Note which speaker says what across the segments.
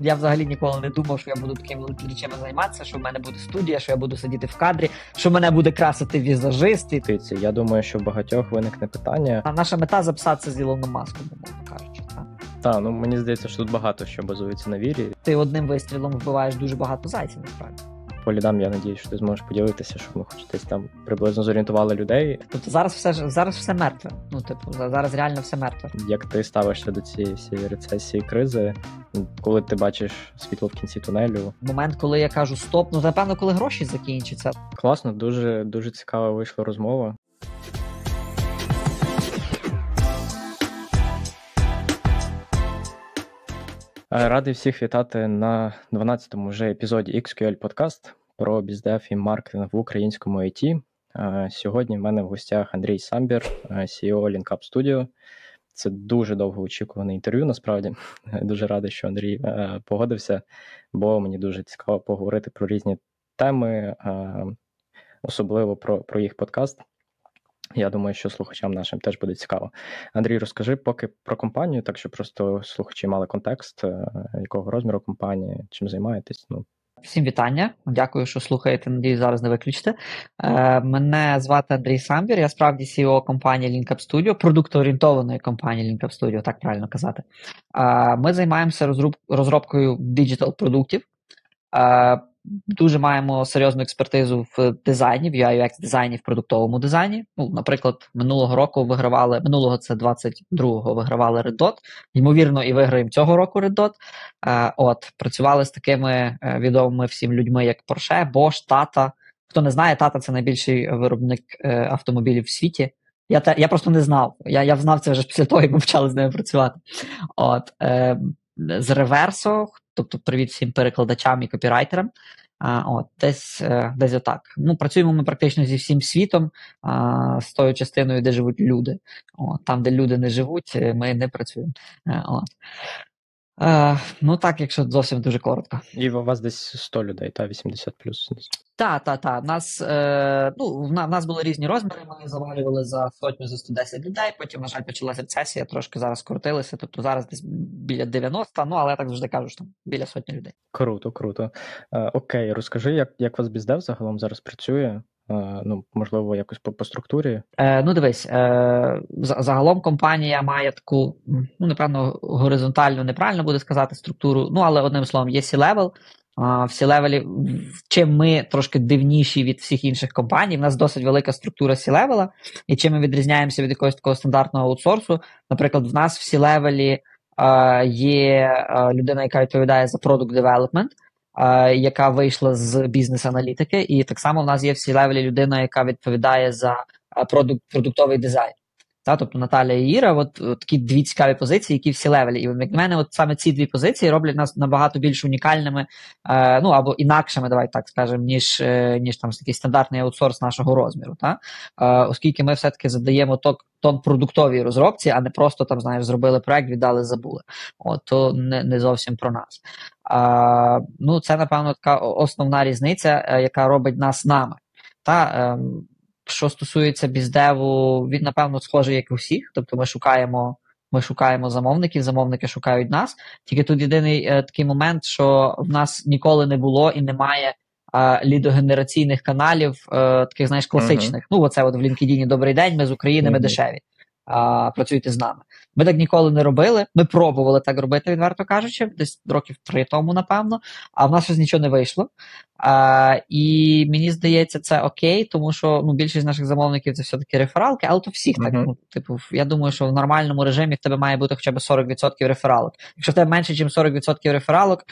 Speaker 1: Я взагалі ніколи не думав, що я буду такими речами займатися, що в мене буде студія, що я буду сидіти в кадрі, що мене буде красити візажист. І...
Speaker 2: Тиці, я думаю, що в багатьох виникне питання.
Speaker 1: А наша мета записатися з Ілоном Маском, умовно кажучи. Так?
Speaker 2: Та ну мені здається, що тут багато що базується на вірі.
Speaker 1: Ти одним вистрілом вбиваєш дуже багато зайців, насправді.
Speaker 2: По лідам я надію, що ти зможеш поділитися, щоб ми хоч десь там приблизно зорієнтували людей.
Speaker 1: Тобто зараз все зараз все мертве. Ну, типу, зараз реально все мертве.
Speaker 2: Як ти ставишся до цієї всієї рецесії кризи, коли ти бачиш світло в кінці тунелю?
Speaker 1: Момент, коли я кажу стоп, ну напевно, коли гроші закінчаться.
Speaker 2: Класно, дуже дуже цікава вийшла розмова. Радий всіх вітати на 12-му вже епізоді XQL Podcast про біздев і маркетинг в українському IT. Сьогодні в мене в гостях Андрій Самбір, е, CEO LinkUp Studio. Це дуже довго очікуване інтерв'ю. Насправді дуже радий, що Андрій е, погодився, бо мені дуже цікаво поговорити про різні теми, е, особливо про, про їх подкаст. Я думаю, що слухачам нашим теж буде цікаво. Андрій, розкажи поки про компанію, так щоб просто слухачі мали контекст, якого розміру компанії, чим займаєтесь. Ну,
Speaker 1: Всім вітання. Дякую, що слухаєте. Надію, зараз не виключите. Е, мене звати Андрій Самбір. Я справді CEO компанії LinkUp Studio, продуктоорієнтованої компанії LinkUp Studio, так правильно казати. Е, ми займаємося розробкою digital продуктів. Е, Дуже маємо серйозну експертизу в дизайні, в UI UX дизайні, в продуктовому дизайні. Ну, наприклад, минулого року вигравали, минулого це 22-го вигравали Red Dot. Ймовірно, і виграємо цього року Red Dot. Е, От працювали з такими е, відомими всім людьми, як Porsche, Bosch, Tata. Хто не знає, Tata це найбільший виробник е, автомобілів в світі. Я я просто не знав. Я, я знав це вже після того, як ми почали з ними працювати. От е, з реверсо, тобто привіт всім перекладачам і копірайтерам. А, от, десь, е, десь отак. Ну, працюємо ми практично зі всім світом, а, з тою частиною, де живуть люди. От, там, де люди не живуть, е, ми не працюємо. Е, От. Е, ну так, якщо зовсім дуже коротко.
Speaker 2: і у вас десь 100 людей, та 80 плюс.
Speaker 1: Так, так, так. Нас, е, ну, в, нас були різні розміри, ми завалювали за сотню за 110 людей, потім, на жаль, почалася рецесія, трошки зараз скоротилися, тобто зараз десь біля 90, ну, але я так завжди кажу, що там біля сотні людей.
Speaker 2: Круто, круто. Е, окей, розкажи, як, як у вас біздев загалом зараз працює? Е, ну, можливо, якось по, по структурі.
Speaker 1: Е, ну, дивись, е, загалом компанія має таку, ну, напевно, горизонтальну, неправильно буде сказати, структуру. Ну, але одним словом, є C-level. В в- чим ми трошки дивніші від всіх інших компаній, в нас досить велика структура C-level, і чим ми відрізняємося від якогось такого стандартного аутсорсу. Наприклад, в нас в C-level е, є е, людина, яка відповідає за development, е, яка вийшла з бізнес-аналітики, і так само в нас є в C-level людина, яка відповідає за продукт, продуктовий дизайн. Та, тобто Наталя і Іра, от, от такі дві цікаві позиції, які всі левелі. І як мене, от саме ці дві позиції роблять нас набагато більш унікальними, е, ну або інакшими, давай так скажемо, ніж, е, ніж там такий стандартний аутсорс нашого розміру. Та? Е, оскільки ми все-таки задаємо тон, тон продуктовій розробці, а не просто там, знаєш, зробили проект, віддали, забули. От, то не, не зовсім про нас. А, ну, це, напевно, така основна різниця, е, яка робить нас нами. Та, ем, що стосується біздеву, він, напевно, схожий, як і всіх. Тобто ми шукаємо, ми шукаємо замовників, замовники шукають нас. Тільки тут єдиний е, такий момент, що в нас ніколи не було і немає е, лідогенераційних каналів, е, таких, знаєш, класичних. Ну, оце от в LinkedIn добрий день, ми з України, ми
Speaker 2: Мгм.
Speaker 1: дешеві. Працюйте з нами. Ми так ніколи не робили. Ми пробували так робити, відверто кажучи, десь років три тому, напевно, а в нас щось нічого не вийшло. А, і мені здається, це окей, тому що ну, більшість наших замовників це все-таки рефералки, але то всіх так. Ну, типу, я думаю, що в нормальному режимі в тебе має бути хоча б 40% рефералок. Якщо в тебе менше, ніж 40% рефералок,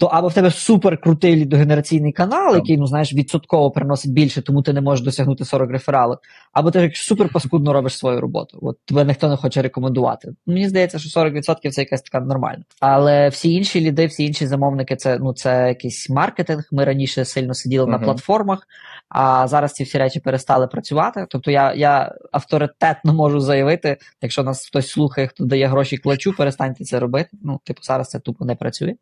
Speaker 1: то або в тебе супер крутий лідогенераційний канал, який, ну знаєш, відсотково приносить більше, тому ти не можеш досягнути 40 рефералок, або ти супер паскудно робиш свою роботу. От тебе ніхто не хоче рекомендувати. Мені здається, що 40% це якась така нормальна. Але всі інші ліди, всі інші замовники, це ну це якийсь маркетинг. Ми раніше сильно сиділи на платформах, а зараз ці всі речі перестали працювати. Тобто я, я авторитетно можу заявити, якщо нас хтось слухає, хто дає гроші клачу, перестаньте це робити. Ну, типу, зараз це тупо не працює.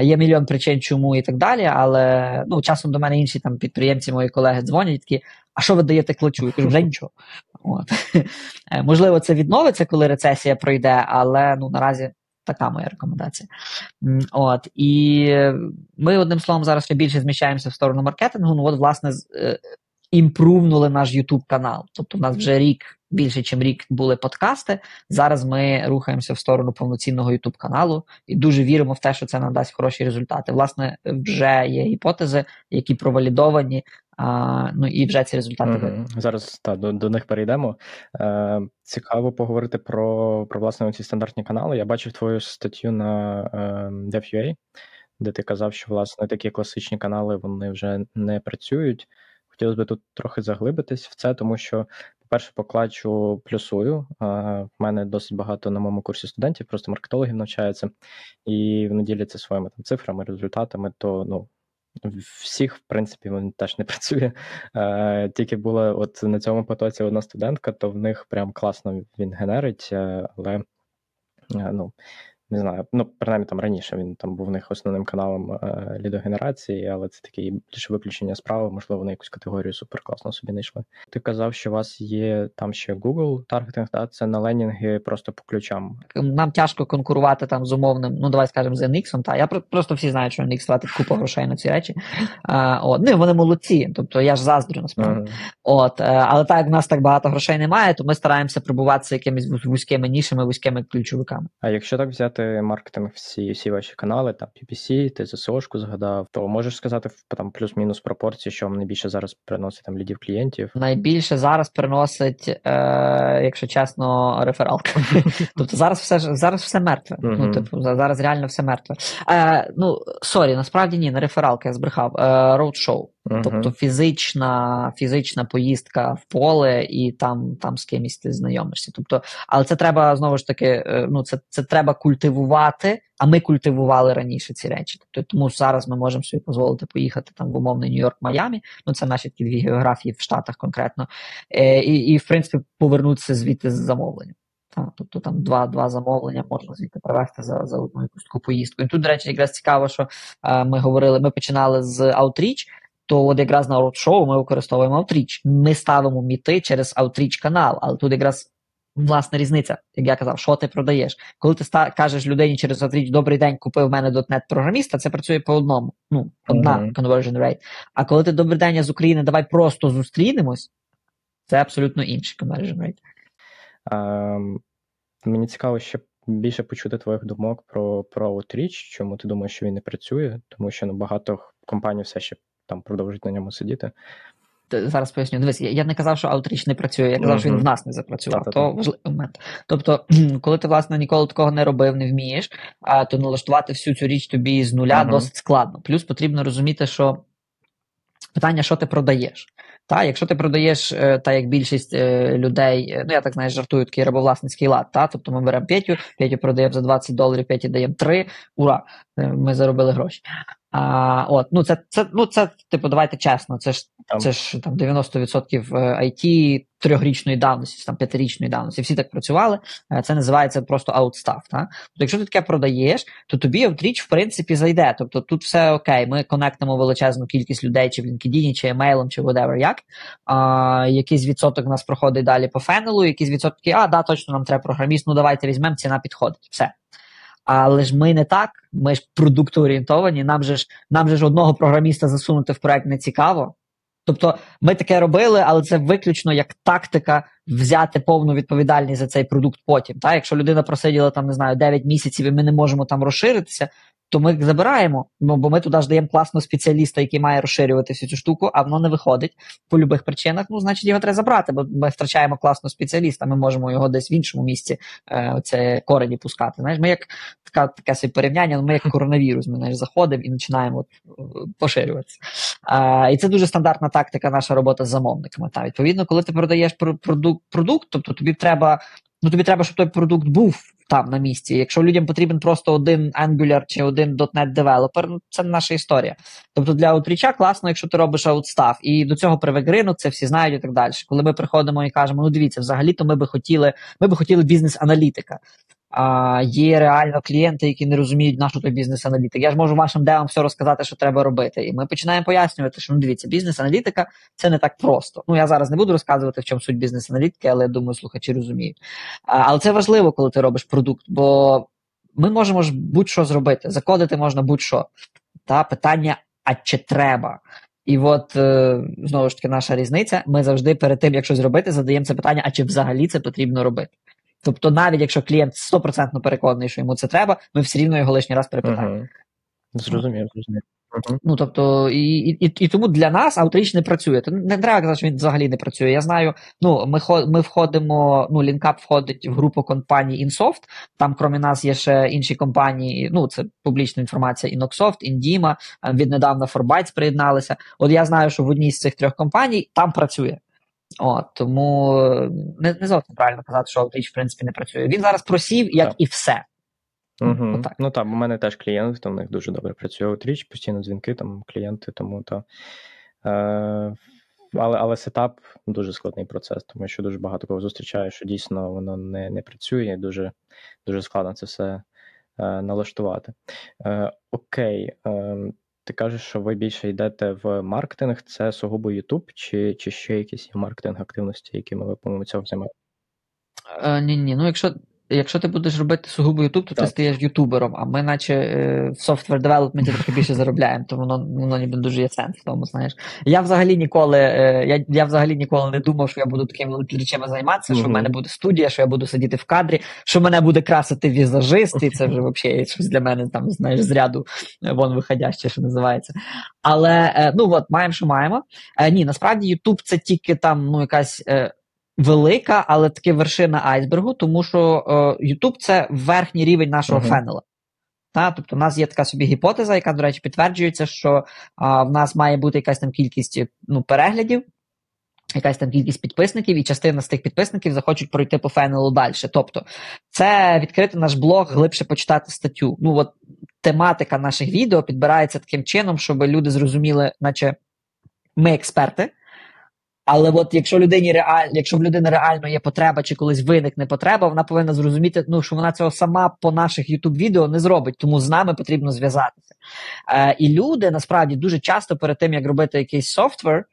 Speaker 1: Є мільйон причин, чому і так далі, але ну, часом до мене інші там підприємці, мої колеги дзвонять такі, а що ви даєте клачу? Я кажу, вже нічого. От. Е, Можливо, це відновиться, коли рецесія пройде, але ну, наразі така моя рекомендація. От, І ми одним словом зараз ще більше зміщаємося в сторону маркетингу. Ну, от, власне, е, імпрувнули наш YouTube канал. Тобто, у нас вже рік більше, ніж рік були подкасти. Зараз ми рухаємося в сторону повноцінного YouTube каналу і дуже віримо в те, що це надасть хороші результати. Власне, вже є гіпотези, які провалідовані. А, Ну і вже ці результати
Speaker 2: угу. зараз та до, до них перейдемо. Е, Цікаво поговорити про про власне ці стандартні канали. Я бачив твою статтю на е, DevUA, де ти казав, що власне такі класичні канали вони вже не працюють. Хотілося б тут трохи заглибитись в це, тому що, по-перше, покладчу плюсую. В мене досить багато на моєму курсі студентів, просто маркетологів навчаються, і вони діляться своїми там цифрами, результатами. То ну всіх, в принципі, вони теж не працює. Тільки була от на цьому потоці одна студентка, то в них прям класно він генерить, е, але е, ну не знаю, ну принаймні там раніше він там був в них основним каналом е, лідогенерації, але це таке більше виключення справи, можливо, вони якусь категорію суперкласно собі знайшли. Ти казав, що у вас є там ще Google таргетинг, да? це на ленінги просто по ключам.
Speaker 1: Нам тяжко конкурувати там з умовним, ну давай скажемо, з NX, та я просто всі знають, що NX тратить купу грошей на ці речі. А, от, Ну вони молодці, тобто я ж заздрю насправді. Uh-huh. От, е, Але так як в нас так багато грошей немає, то ми стараємося прибуватися якимись вузькими нішами, вузькими ключовиками.
Speaker 2: А якщо так взяти маркетинг всі всі ваші канали, там PPC, ти ЗСОшку згадав, то можеш сказати там плюс-мінус пропорції, що вам найбільше зараз приносить там лідів клієнтів?
Speaker 1: Найбільше зараз приносить, е, якщо чесно, рефералка. Тобто зараз все зараз все мертве. Ну, типу, зараз реально все мертве. Е, Ну, sorry, насправді ні, не рефералка, я збрехав. Е, roadshow. Угу. Тобто фізична фізична поїздка в поле, і там там з кимось ти знайомишся. Тобто, Але це треба знову ж таки, е, ну це це треба культивувати, а ми культивували раніше ці речі. Тобто Тому зараз ми можемо собі дозволити поїхати там в умовний Нью-Йорк, Майамі. Ну це наші такі дві географії в Штатах конкретно, е, і, і в принципі повернутися звідти з замовленням. Та, тобто там два два замовлення можна звідти привезти за за одну якусь таку поїздку. І тут, до речі, якраз цікаво, що е, ми говорили, ми починали з Outreach, то от якраз на роудшоу ми використовуємо Outreach. Ми ставимо міти через Outreach канал, але тут якраз власна різниця, як я казав, що ти продаєш. Коли ти ста- кажеш людині через Outreach, добрий день, купив в мене .NET програміста, це працює по одному. Ну, одна mm-hmm. conversion rate. А коли ти добрий день я з України, давай просто зустрінемось, це абсолютно інший conversion rate.
Speaker 2: Um, мені цікаво, ще більше почути твоїх думок про про Outreach, чому ти думаєш, що він не працює, тому що ну, багато компаній все ще там продовжують на ньому сидіти.
Speaker 1: Зараз поясню. Дивись, я не казав, що Outreach не працює, я казав, uh-huh. що він в нас не запрацював. То важливий момент. Тобто, коли ти, власне, ніколи такого не робив, не вмієш, а, то налаштувати всю цю річ тобі з нуля uh-huh. досить складно. Плюс потрібно розуміти, що питання, що ти продаєш. Та, Якщо ти продаєш, е, та як більшість е, людей, е, ну я так знаєш, жартую такий рабовласницький лад, та, тобто ми беремо Петю, Петю продаємо за 20 доларів, Петі даємо 3, ура, ми заробили гроші. А, от, ну Це, це, ну, це, типу, давайте чесно, це ж це ж там 90% IT трьохрічної давності, там п'ятирічної давності. Всі так працювали. Це називається просто аутстав. Тобто, якщо ти таке продаєш, то тобі аутріч, в принципі, зайде. Тобто тут все окей, ми конектимо величезну кількість людей, чи в LinkedIn, чи емейлом, чи whatever як. А, Якийсь відсоток у нас проходить далі по фенелу, якийсь відсотки, а, да, точно нам треба програміст, ну давайте візьмемо, ціна підходить. Все. Але ж ми не так, ми ж продуктоорієнтовані, нам же ж нам же ж одного програміста засунути в проект не цікаво. Тобто ми таке робили, але це виключно як тактика взяти повну відповідальність за цей продукт потім. Та? Якщо людина просиділа там, не знаю, 9 місяців і ми не можемо там розширитися, то ми їх забираємо, ну, бо ми туди ж даємо класного спеціаліста, який має розширювати всю цю штуку, а воно не виходить по любих причинах. Ну, значить, його треба забрати, бо ми втрачаємо класного спеціаліста, ми можемо його десь в іншому місці е, це корені пускати. Знаєш, Ми як така, таке собі порівняння, ми як коронавірус, ми знаєш, заходимо і починаємо поширюватися. Е, і це дуже стандартна тактика, наша робота з замовниками. Та, Відповідно, коли ти продаєш продукт, продукт, тобто тобі треба ну тобі треба, щоб той продукт був там на місці. Якщо людям потрібен просто один Angular чи один .NET девелопер, ну це наша історія. Тобто для аутріча класно, якщо ти робиш аутстав, і до цього привик ринок, це всі знають і так далі. Коли ми приходимо і кажемо, ну дивіться, взагалі-то ми би хотіли, ми би хотіли бізнес-аналітика є реально клієнти, які не розуміють нашу той бізнес-аналітик. Я ж можу вашим девам все розказати, що треба робити. І ми починаємо пояснювати, що ну дивіться, бізнес-аналітика це не так просто. Ну я зараз не буду розказувати, в чому суть бізнес-аналітики, але я думаю, слухачі розуміють. А, але це важливо, коли ти робиш продукт, бо ми можемо ж будь-що зробити. Закодити можна будь-що. Та питання, а чи треба? І от е, знову ж таки наша різниця. Ми завжди перед тим, як щось зробити, задаємо це питання, а чи взагалі це потрібно робити. Тобто, навіть якщо клієнт стопроцентно переконаний, що йому це треба, ми все рівно його лишній раз перепитаємо.
Speaker 2: Угу. Зрозумів, зрозумів. Угу.
Speaker 1: Ну тобто, і, і, і тому для нас аутріч не працює. То не треба казати, що він взагалі не працює. Я знаю, ну ми ми входимо, ну Лінкап входить в групу компаній InSoft, Там, крім нас, є ще інші компанії. Ну, це публічна інформація: Inoxoft, Indima, віднедавна Forbytes приєдналися. От я знаю, що в одній з цих трьох компаній там працює. От, Тому не не зовсім правильно казати, що аутріч, в принципі, не працює. Він зараз просів, як так. і все.
Speaker 2: Угу. Отак. Ну так, у мене теж клієнт, там в них дуже добре працює Outreach, постійно дзвінки, там клієнти, тому то. Е, але але сетап дуже складний процес, тому що дуже багато кого зустрічаю, що дійсно воно не не працює, дуже дуже складно це все е, налаштувати. Е, Окей, е, ти кажеш, що ви більше йдете в маркетинг, це сугубо YouTube, чи чи ще якісь маркетинг активності, якими ви по-моєму цього займаєтесь?
Speaker 1: Е, Ні, ні. Ну, якщо Якщо ти будеш робити сугубо Ютуб, то так. ти стаєш ютубером, а ми, наче е, в софтвер девелопменті трохи більше заробляємо, то воно воно ніби дуже є сенс в тому, знаєш. Я взагалі ніколи е, я я взагалі ніколи не думав, що я буду такими речами займатися, mm-hmm. що в мене буде студія, що я буду сидіти в кадрі, що мене буде красити візажист, і це вже взагалі щось для мене там, знаєш, з ряду е, вон виходяще, що називається. Але ну от, маємо, що маємо. Ні, насправді Ютуб це тільки там ну якась велика, але таки вершина айсбергу, тому що е, YouTube це верхній рівень нашого uh-huh. фенела. Та, тобто, у нас є така собі гіпотеза, яка, до речі, підтверджується, що а, в нас має бути якась там кількість ну, переглядів, якась там кількість підписників, і частина з тих підписників захочуть пройти по фенелу далі. Тобто, це відкрити наш блог, глибше почитати статтю. Ну, от тематика наших відео підбирається таким чином, щоб люди зрозуміли, наче ми експерти. Але от якщо людині реаль, якщо в людини реально є потреба чи колись виникне потреба, вона повинна зрозуміти, ну що вона цього сама по наших youtube відео не зробить, тому з нами потрібно зв'язатися. Е, І люди насправді дуже часто перед тим як робити якийсь софтвер,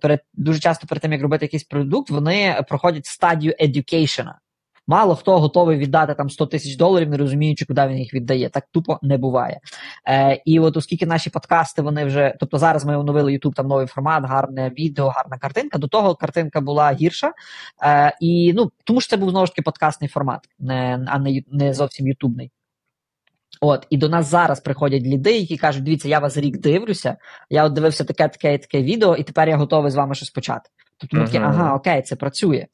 Speaker 1: перед дуже часто перед тим як робити якийсь продукт, вони проходять стадію education. Мало хто готовий віддати там 100 тисяч доларів, не розуміючи, куди він їх віддає. Так тупо не буває. Е, І от оскільки наші подкасти, вони вже, тобто зараз ми оновили YouTube, там новий формат, гарне відео, гарна картинка. До того картинка була гірша. Е, І ну тому що це був знову ж таки подкастний формат, не, а не, не зовсім ютубний. От, і до нас зараз приходять ліди, які кажуть: дивіться, я вас рік дивлюся, я от дивився таке, таке таке відео, і тепер я готовий з вами щось почати. Тобто ми такі, ага, окей, це працює.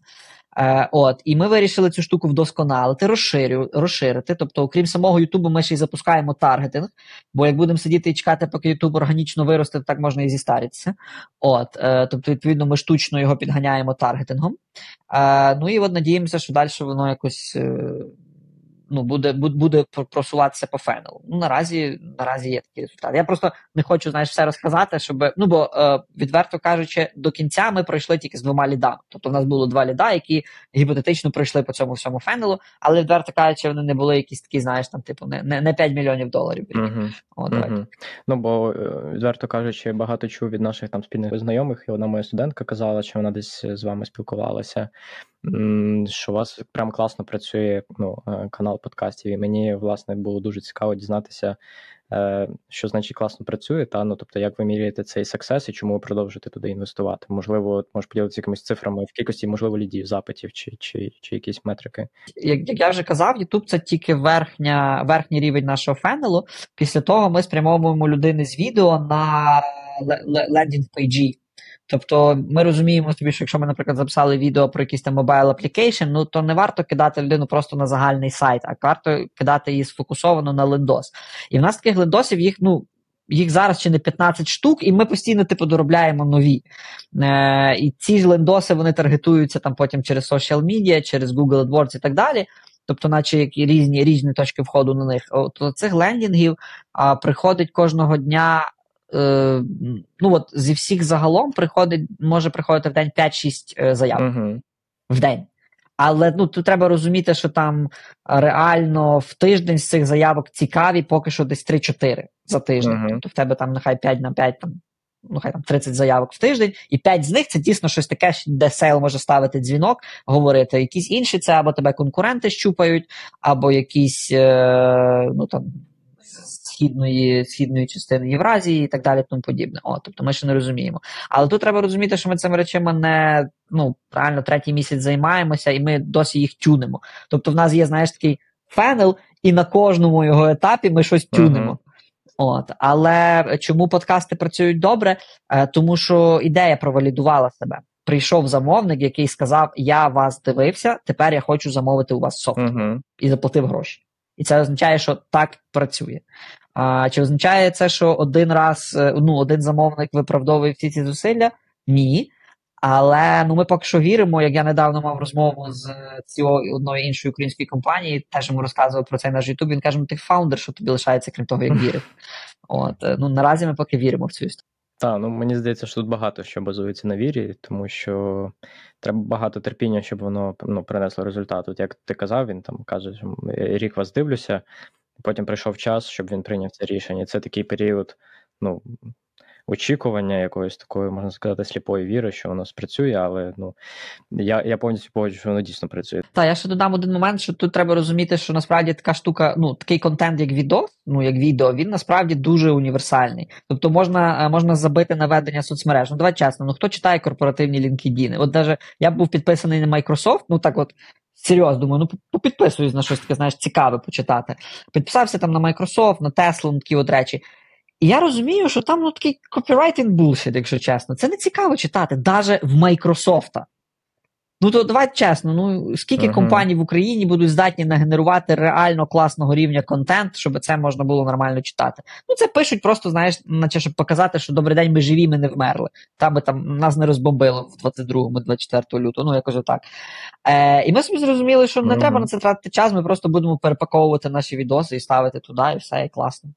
Speaker 1: Е, От, І ми вирішили цю штуку вдосконалити, розширю, розширити. Тобто, окрім самого Ютубу, ми ще й запускаємо таргетинг. Бо як будемо сидіти і чекати, поки Ютуб органічно виросте, то так можна і зістаритися. От, е, Тобто, відповідно, ми штучно його підганяємо таргетингом. Е, Ну і от надіємося, що далі воно якось. Е, ну, буде буде просуватися по фенелу. Ну, наразі наразі є такі результати. Я просто не хочу знаєш, все розказати, щоб ну бо е, відверто кажучи, до кінця ми пройшли тільки з двома лідами. Тобто в нас було два ліда, які гіпотетично пройшли по цьому всьому фенелу, але відверто кажучи, вони не були якісь такі, знаєш, там, типу, не не, не 5 мільйонів доларів.
Speaker 2: Угу. О, угу. Ну бо е, відверто кажучи, багато чув від наших там спільних знайомих, і одна моя студентка казала, що вона десь з вами спілкувалася що у вас прям класно працює ну, е, канал подкастів, і мені власне було дуже цікаво дізнатися, е, що значить класно працює, та ну тобто, як ви міряєте цей сексес і чому ви продовжуєте туди інвестувати? Можливо, може поділитися якимись цифрами в кількості, можливо, лідів, запитів чи чи, чи якісь метрики.
Speaker 1: Як як я вже казав, YouTube це тільки верхня, верхній рівень нашого funnel у. Після того ми спрямовуємо людини з відео на landing page і. Тобто ми розуміємо собі, що якщо ми, наприклад, записали відео про якийсь там mobile application, ну то не варто кидати людину просто на загальний сайт, а варто кидати її сфокусовано на лендос. І в нас таких лендосів їх, ну. Їх зараз чи не 15 штук, і ми постійно типу доробляємо нові. Е, І ці ж лендоси вони таргетуються там потім через social media, через Google AdWords і так далі. Тобто, наче які різні різні точки входу на них. От цих лендінгів а, приходить кожного дня е, ну от зі всіх загалом приходить, може приходити в день 5-6 е, заяв uh-huh. в день. Але ну тут треба розуміти, що там реально в тиждень з цих заявок цікаві, поки що десь 3-4 за тиждень. Uh-huh. Тобто в тебе там нехай 5 на 5 там ну хай там 30 заявок в тиждень, і 5 з них це дійсно щось таке, де sale може ставити дзвінок, говорити. Якісь інші це або тебе конкуренти щупають, або якісь е, ну там. Східної східної частини Євразії і так далі, тому подібне. О, тобто ми ще не розуміємо. Але тут треба розуміти, що ми цими речами не ну, правильно третій місяць займаємося, і ми досі їх тюнемо. Тобто, в нас є, знаєш, такий фенел, і на кожному його етапі ми щось. Uh-huh. От, Але чому подкасти працюють добре? Е, тому що ідея провалідувала себе. Прийшов замовник, який сказав: Я вас дивився, тепер я хочу замовити у вас софт uh-huh. і заплатив гроші. І це означає, що так працює. А, Чи означає це, що один раз е, ну, один замовник виправдовує всі ці зусилля? Ні. Але ну ми поки що віримо. Як я недавно мав розмову з CEO одної іншої української компанії, теж йому розказував про це наш Ютуб. Він каже: ну ти фаундер, що тобі лишається, крім того, як вірити. От е, ну наразі ми поки віримо в цю історію.
Speaker 2: Так, ну мені здається, що тут багато що базується на вірі, тому що треба багато терпіння, щоб воно ну, принесло результат. От як ти казав, він там каже, що рік вас дивлюся, потім прийшов час, щоб він прийняв це рішення. Це такий період, ну очікування якоїсь такої, можна сказати, сліпої віри, що воно спрацює, але ну я я повністю погоджу, що воно дійсно працює.
Speaker 1: Так, я ще додам один момент, що тут треба розуміти, що насправді така штука, ну такий контент, як відео, ну як відео, він насправді дуже універсальний. Тобто можна можна забити наведення соцмереж. Ну давай чесно, ну хто читає корпоративні LinkedIn? От даже я був підписаний на Microsoft, ну так от. Серйозно, думаю, ну підписуюсь на щось таке, знаєш, цікаве почитати. Підписався там на Microsoft, на Tesla, такі от речі. І я розумію, що там ну, такий copywriting bullshit, якщо чесно. Це не цікаво читати, навіть в Майкрософта. Ну, то давайте чесно, ну скільки uh-huh. компаній в Україні будуть здатні нагенерувати реально класного рівня контент, щоб це можна було нормально читати. Ну, це пишуть просто, знаєш, наче щоб показати, що добрий день, ми живі, ми не вмерли. Там би там нас не розбомбило в 22-му, 24 лютого, ну якось отак. Е, І ми собі зрозуміли, що не uh-huh. треба на це тратити час, ми просто будемо перепаковувати наші відоси і ставити туди, і все, і класно.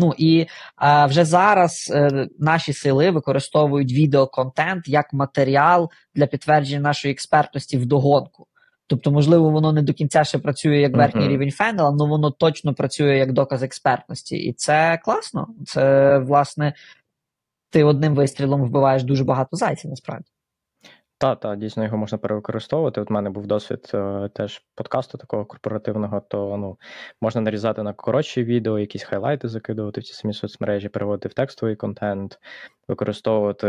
Speaker 1: Ну і а, вже зараз е, наші сили використовують відеоконтент як матеріал для підтвердження нашої експертності в догонку. Тобто, можливо, воно не до кінця ще працює як верхній uh-huh. рівень фенела, але воно точно працює як доказ експертності. І це класно. Це, власне, ти одним вистрілом вбиваєш дуже багато зайців насправді.
Speaker 2: Так, так, дійсно його можна перевикористовувати. От в мене був досвід е, теж подкасту такого корпоративного, то ну, можна нарізати на коротші відео, якісь хайлайти закидувати в ці самі соцмережі, переводити в текстовий контент, використовувати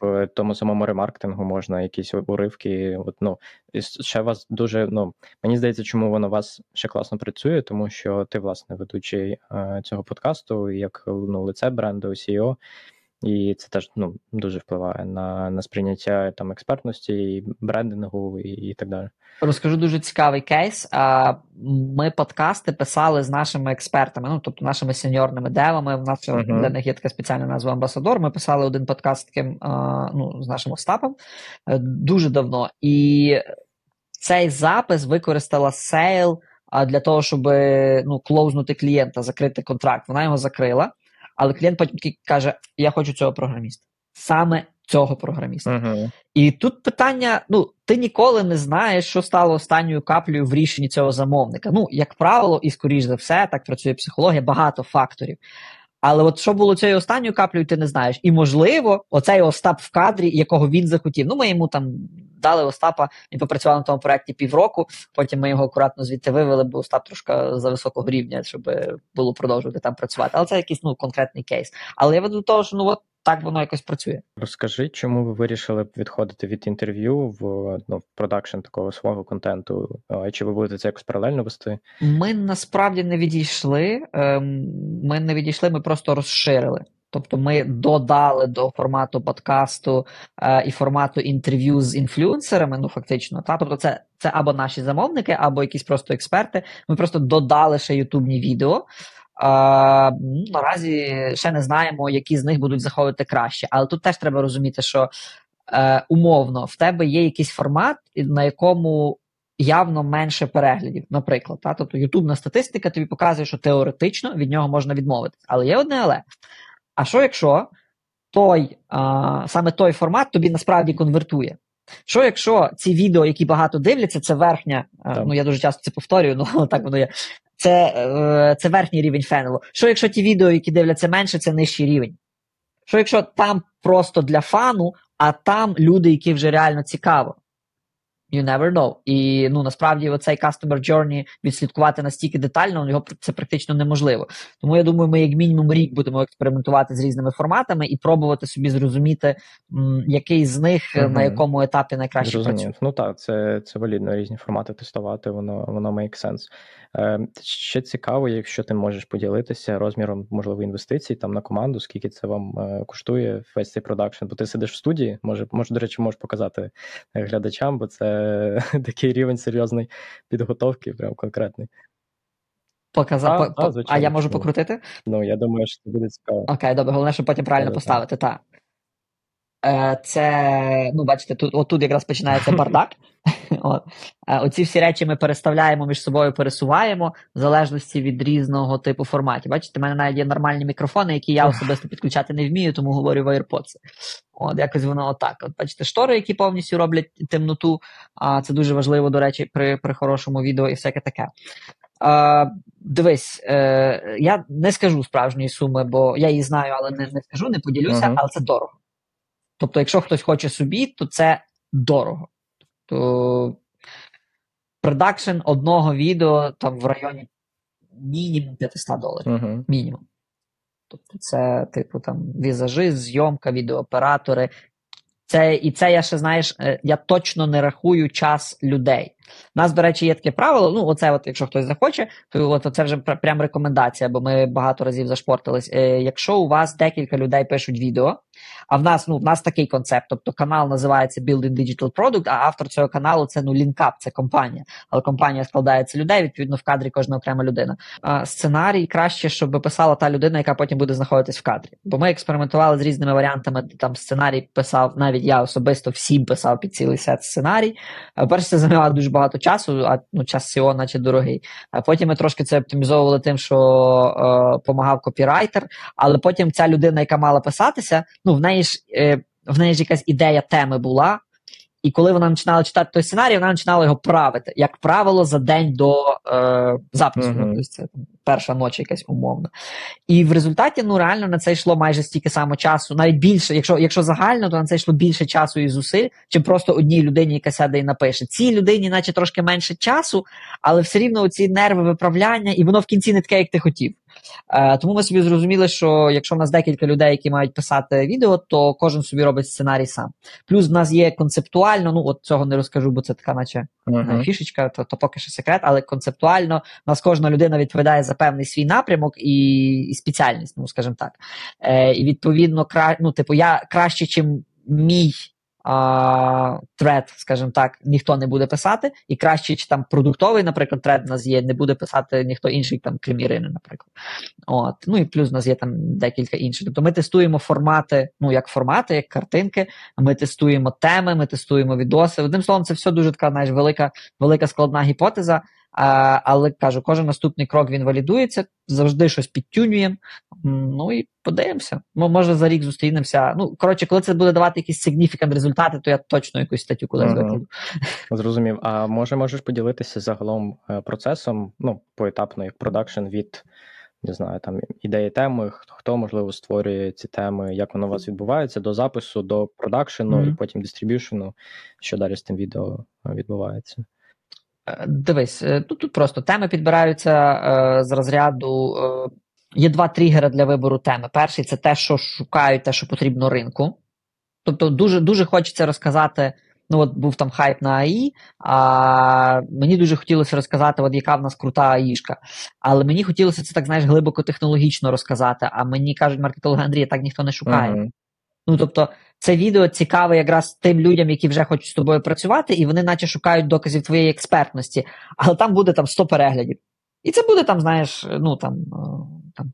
Speaker 2: в тому самому ремаркетингу можна якісь уривки. От, ну, і ще вас дуже, ну, Мені здається, чому воно вас ще класно працює, тому що ти, власне, ведучий е, цього подкасту, як ну, лице бренду, CEO, і це теж ну, дуже впливає на на сприйняття там експертності, і брендингу і, і так далі.
Speaker 1: Розкажу дуже цікавий кейс. Ми подкасти писали з нашими експертами, ну тобто нашими senior ними dev ами. У нас uh-huh. для них є така спеціальна назва амбасадор. Ми писали один подкаст таким ну, з нашим Остапом е, дуже давно. І цей запис використала sale для того, щоб ну, close нути клієнта, закрити контракт. Вона його закрила. Але клієнт потім каже: Я хочу цього програміста. Саме цього програміста. Uh-huh. І тут питання: ну, ти ніколи не знаєш, що стало останньою каплею в рішенні цього замовника. Ну, як правило, і скоріш за все, так працює психологія, багато факторів. Але от що було цією останньою каплею, ти не знаєш. І можливо, оцей Остап в кадрі, якого він захотів. Ну, ми йому там дали Остапа, він попрацював на тому проєкті півроку, потім ми його акуратно звідти вивели, бо Остап трошки за високого рівня, щоб було продовжувати там працювати. Але це якийсь ну, конкретний кейс. Але я веду до того, що ну от так воно якось працює.
Speaker 2: Розкажи, чому ви вирішили відходити від інтерв'ю в ну, в продакшн такого свого контенту? Чи ви будете це якось паралельно вести?
Speaker 1: Ми насправді не відійшли. Ем, ми не відійшли, ми просто розширили. Тобто ми додали до формату подкасту е, і формату інтерв'ю з інфлюенсерами, ну фактично, та тобто це це або наші замовники, або якісь просто експерти. Ми просто додали ще ютубні відео. Е, наразі ще не знаємо, які з них будуть заходити краще. Але тут теж треба розуміти, що е, умовно в тебе є якийсь формат, на якому явно менше переглядів, наприклад. Та? Тобто ютубна статистика тобі показує, що теоретично від нього можна відмовитися. Але є одне але. А що якщо той, а, саме той формат тобі насправді конвертує? Що якщо ці відео, які багато дивляться, це верхня, а, ну я дуже часто це повторюю, ну так воно є. Це е, це верхній рівень фенелу. Що якщо ті відео, які дивляться менше, це нижчий рівень? Що якщо там просто для фану, а там люди, які вже реально цікаво. You never know. І ну насправді оцей customer journey відслідкувати настільки детально, його це практично неможливо. Тому я думаю, ми як мінімум рік будемо експериментувати з різними форматами і пробувати собі зрозуміти, м, який з них
Speaker 2: Мгм.
Speaker 1: на якому етапі найкраще
Speaker 2: Зрозумів.
Speaker 1: працює.
Speaker 2: Ну так, це, це валідно різні формати тестувати, воно, воно make sense. Е, ще цікаво, якщо ти можеш поділитися розміром, можливо, інвестицій там на команду, скільки це вам е, коштує весь цей продакшн, бо ти сидиш в студії, може, може, до речі, можеш показати е, глядачам, бо це такий рівень серйозної підготовки, прям конкретний.
Speaker 1: Показав,
Speaker 2: А,
Speaker 1: по-
Speaker 2: а, звичайно,
Speaker 1: а я можу покрутити?
Speaker 2: Ну, я думаю, що це буде цікаво.
Speaker 1: Окей, добре, головне, щоб потім правильно
Speaker 2: Та-та-та.
Speaker 1: поставити. Так. Е, це, ну, бачите, тут, отут якраз починається бардак. От. Е, оці всі речі ми переставляємо між собою, пересуваємо в залежності від різного типу форматів. Бачите, в мене навіть є нормальні мікрофони, які я особисто підключати не вмію, тому говорю в AirPods. От, якось воно отак. От, бачите, штори, які повністю роблять темноту. А це дуже важливо, до речі, при, при хорошому відео і всяке таке. А, дивись, е, я не скажу справжньої суми, бо я її знаю, але не, не скажу, не поділюся,
Speaker 2: Мгм.
Speaker 1: але це дорого. Тобто, якщо хтось хоче собі, то це дорого. То продакшн одного відео там в районі мінімум 500 доларів.
Speaker 2: Угу.
Speaker 1: Мінімум. Тобто, це, типу, там візажист, зйомка, відеооператори. Це, і це я ще, знаєш, е, я точно не рахую час людей. У нас, до речі, є таке правило. Ну, оце, от, якщо хтось захоче, то от це вже прям рекомендація, бо ми багато разів зашпортились. Е, якщо у вас декілька людей пишуть відео, а в нас, ну, в нас такий концепт, тобто канал називається Building Digital Product, а автор цього каналу це ну, лінкап, це компанія. Але компанія складається людей, відповідно, в кадрі кожна окрема людина. А, сценарій краще, щоб писала та людина, яка потім буде знаходитись в кадрі. Бо ми експериментували з різними варіантами. Там сценарій писав, навіть я особисто всім писав під цілий сет сценарій. А, Перше, це займало дуже багато часу, а ну, час цього, наче дорогий. А потім ми трошки це оптимізовували тим, що е, копірайтер, але потім ця людина, яка мала писатися, ну в неї ж е, в неї ж якась ідея теми була. І коли вона починала читати той сценарій, вона починала його правити, як правило, за день до е, запису.
Speaker 2: Мгм.
Speaker 1: Тобто це там, перша ніч якась умовна. І в результаті ну реально на це йшло майже стільки само часу, навіть більше, якщо якщо загально, то на це йшло більше часу і зусиль, чим просто одній людині, яка сяде і напише. Цій людині, наче трошки менше часу, але все рівно ці нерви виправляння, і воно в кінці не таке, як ти хотів. Е, тому ми собі зрозуміли, що якщо в нас декілька людей, які мають писати відео, то кожен собі робить сценарій сам. Плюс в нас є концептуально, ну от цього не розкажу, бо це така, наче
Speaker 2: Угу.
Speaker 1: фішечка, то, то поки що секрет, але концептуально у нас кожна людина відповідає за певний свій напрямок і, і спеціальність, ну скажімо так. Е, і відповідно, кра, ну, типу, я краще, чим мій тред, скажімо так, ніхто не буде писати, і краще, чи там продуктовий, наприклад, тред у нас є, не буде писати ніхто інший, там, крім Ірини, наприклад. От. Ну і плюс у нас є там декілька інших. Тобто ми тестуємо формати, ну як формати, як картинки, ми тестуємо теми, ми тестуємо відоси. Одним словом, це все дуже така, знаєш, велика, велика складна гіпотеза. А, але кажу, кожен наступний крок він валідується, завжди щось підтюнюємо. Ну і подивимося. Ну, може за рік зустрінемося. Ну, коротше, коли це буде давати якісь significant результати, то я точно якусь статтю
Speaker 2: Ага.
Speaker 1: викладу.
Speaker 2: Зрозумів. А може можеш поділитися загалом е, процесом, ну, поетапно, як продакшн від, не знаю, там ідеї теми, хто, можливо створює ці теми, як воно у вас відбувається до запису, до продакшену
Speaker 1: Мгм.
Speaker 2: і потім дистриб'юшену, що далі з тим відео е, відбувається?
Speaker 1: Дивись, е, тут, тут просто теми підбираються е, з розряду. Е, є два тригери для вибору теми. Перший це те, що шукають, те, що потрібно ринку. Тобто, дуже дуже хочеться розказати. Ну, от був там хайп на АІ, а мені дуже хотілося розказати, от яка в нас крута АІшка. Але мені хотілося це так, знаєш, глибоко технологічно розказати. А мені кажуть, маркетологи Андрія, так ніхто не шукає.
Speaker 2: Мгм.
Speaker 1: Ну тобто, це відео цікаве якраз тим людям, які вже хочуть з тобою працювати, і вони наче шукають доказів твоєї експертності, але там буде там 100 переглядів. І це буде там, знаєш, ну там, е, там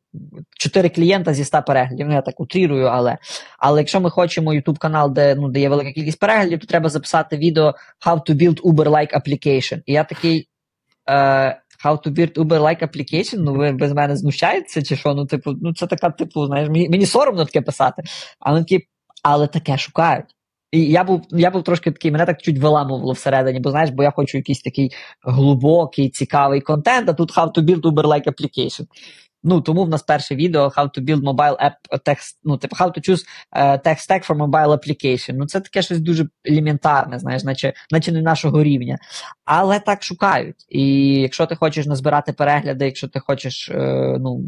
Speaker 1: 4 клієнта зі 100 переглядів. Ну, я так утрірую, але, але якщо ми хочемо YouTube канал, де, ну, де є велика кількість переглядів, то треба записати відео How to build Uber-like application. І я такий. Е, How to build Uber-like application? Ну, ви без мене знущаєтеся, чи що? Ну, типу, ну це така, типу, знаєш, мені, мені соромно таке писати. А вони такі, але таке шукають. І я був, я був трошки такий, мене так чуть виламувало всередині, бо знаєш, бо я хочу якийсь такий глибокий, цікавий контент, а тут how to build Uber-like application. Ну тому в нас перше відео How to build mobile app text, ну, типу, how to choose uh, text stack for mobile application. Ну, це таке щось дуже елементарне, знаєш, наче, наче не нашого рівня. Але так шукають. І якщо ти хочеш назбирати перегляди, якщо ти хочеш е, ну,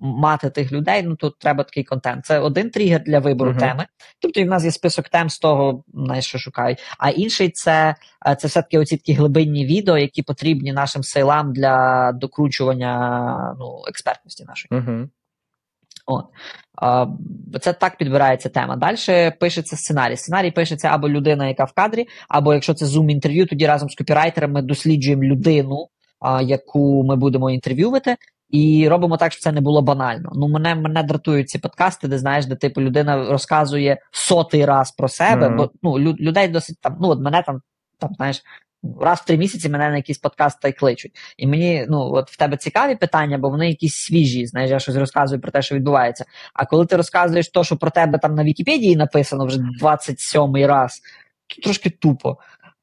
Speaker 1: мати тих людей, ну то треба такий контент. Це один тригер для вибору uh-huh. теми. Тобто, і в нас є список тем з того, знаєш, що шукають. А інший це е, це все-таки оці такі глибинні відео, які потрібні нашим сейлам для докручування ну, експертності нашої.
Speaker 2: Uh-huh.
Speaker 1: От. Це так підбирається тема. Далі пишеться сценарій. Сценарій пишеться або людина, яка в кадрі, або якщо це зум-інтерв'ю, тоді разом з копірайтером ми досліджуємо людину, яку ми будемо інтерв'ювати. І робимо так, щоб це не було банально. Ну, мене мене дратують ці подкасти, де знаєш, де типу людина розказує сотий раз про себе, mm-hmm. бо ну, людей досить там, ну от мене там, там, знаєш, раз в три місяці мене на якийсь подкаст та й кличуть. І мені, ну, от в тебе цікаві питання, бо вони якісь свіжі, знаєш, я щось розказую про те, що відбувається. А коли ти розказуєш то, що про тебе там на Вікіпедії написано вже 27-й раз, то трошки тупо.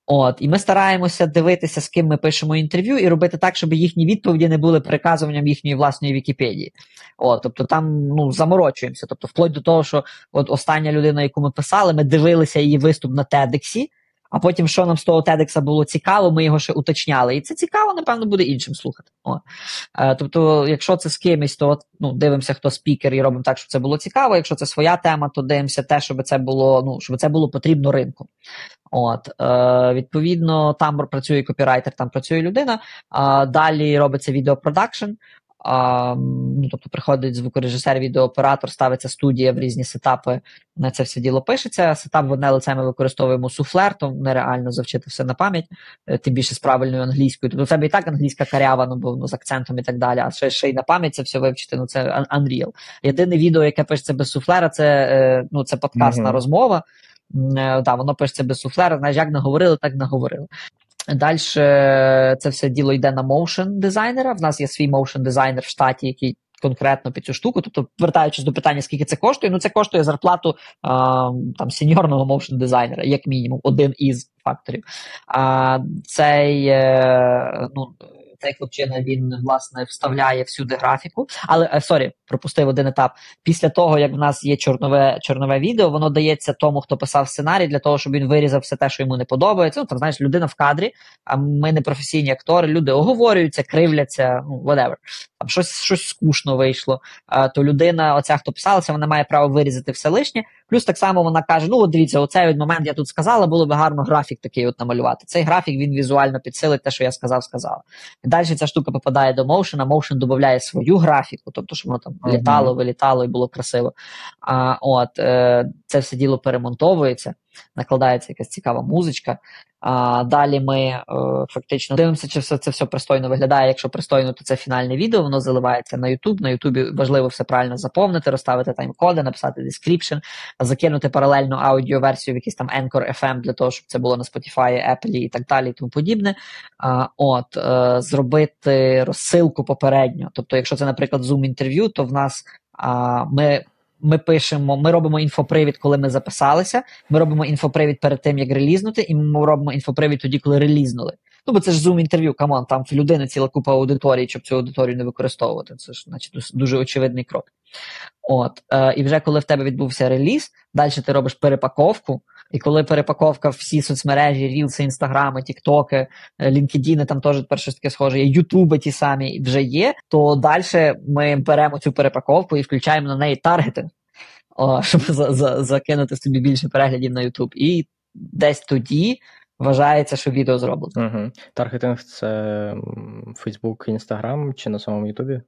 Speaker 1: От, І ми стараємося дивитися, з ким ми пишемо інтерв'ю, і робити так, щоб їхні відповіді не були приказуванням їхньої власної Вікіпедії. От, Тобто там ну, заморочуємося. Тобто, вплоть до того, що от остання людина, яку ми писали, ми дивилися її виступ на Тедексі, а потім, що нам з того Тедекса було цікаво, ми його ще уточняли. І це цікаво, напевно, буде іншим слухати. От. Е, Тобто, якщо це з кимось, то от, ну, дивимося, хто спікер, і робимо так, щоб це було цікаво. Якщо це своя тема, то дивимося те, щоб це було ну, щоб це було потрібно ринку. От, е, Відповідно, там працює копірайтер, там працює людина. Е, далі робиться відеопродакшн. А, ну, Тобто приходить звукорежисер, відеооператор, ставиться студія в різні сетапи, на це все діло пишеться. Сетап в одне лице ми використовуємо суфлер, то нереально завчити все на пам'ять, е, тим більше з правильною англійською. Тобто у тебе і так англійська карява, ну, бо ну, з акцентом і так далі, а ще, ще й на пам'ять це все вивчити, ну це Unreal. Єдине відео, яке пишеться без суфлера, це е, ну, це подкастна mm-hmm. розмова. Да, е, воно пишеться без суфлера, знаєш, як наговорили, так наговорили. Далі це все діло йде на моушен дизайнера. В нас є свій моушен дизайнер в штаті, який конкретно під цю штуку. Тобто, вертаючись до питання, скільки це коштує, ну це коштує зарплату а, там senior ного motion дизайнера, як мінімум, один із факторів. А, Цей е, ну, цей хлопчина він власне вставляє всюди графіку. Але е, sorry, пропустив один етап. Після того, як в нас є чорнове чорнове відео, воно дається тому, хто писав сценарій, для того, щоб він вирізав все те, що йому не подобається. Ну, там знаєш, людина в кадрі, а ми не професійні актори, люди оговорюються, кривляться, ну whatever. Там щось щось скучно вийшло. А, То людина, оця хто писалася, вона має право вирізати все лишнє. Плюс так само вона каже: ну, от дивіться, оцей момент я тут сказала, було би гарно графік такий от намалювати. Цей графік він візуально підсилить те, що я сказав, сказала. Далі ця штука попадає до Motion, а Motion додає свою графіку, тобто, щоб воно там літало, вилітало і було красиво. А, От е, це все діло перемонтовується накладається якась цікава музичка. А Далі ми е, фактично дивимося, чи все це все пристойно виглядає. Якщо пристойно, то це фінальне відео, воно заливається на YouTube. На YouTube важливо все правильно заповнити, розставити тайм-коди, написати description, закинути паралельну аудіоверсію в якийсь там Anchor FM для того, щоб це було на Spotify, Apple і так далі, і тому подібне. А, От е, зробити розсилку попередньо. Тобто, якщо це, наприклад, Zoom інтерв'ю, то в нас а, ми ми пишемо, ми робимо інфопривід, коли ми записалися. Ми робимо інфопривід перед тим, як релізнути, і ми робимо інфопривід тоді, коли релізнули. Ну, бо це ж Zoom інтерв'ю, come on, там в людини ціла купа аудиторії, щоб цю аудиторію не використовувати. Це ж значить, дуже очевидний крок. От, е, І вже коли в тебе відбувся реліз, далі ти робиш перепаковку. І коли перепаковка всі соцмережі, рілси, інстаграми, тіктоки, лінкедіни, там теж щось таке схоже, є ютуби ті самі вже є, то далі ми беремо цю перепаковку і включаємо на неї таргетинг, щоб за, за, закинути собі більше переглядів на Ютуб. І десь тоді. Вважається, що відео зроблено.
Speaker 2: Угу. Таргетинг це Facebook, Instagram чи на самому Ютубі?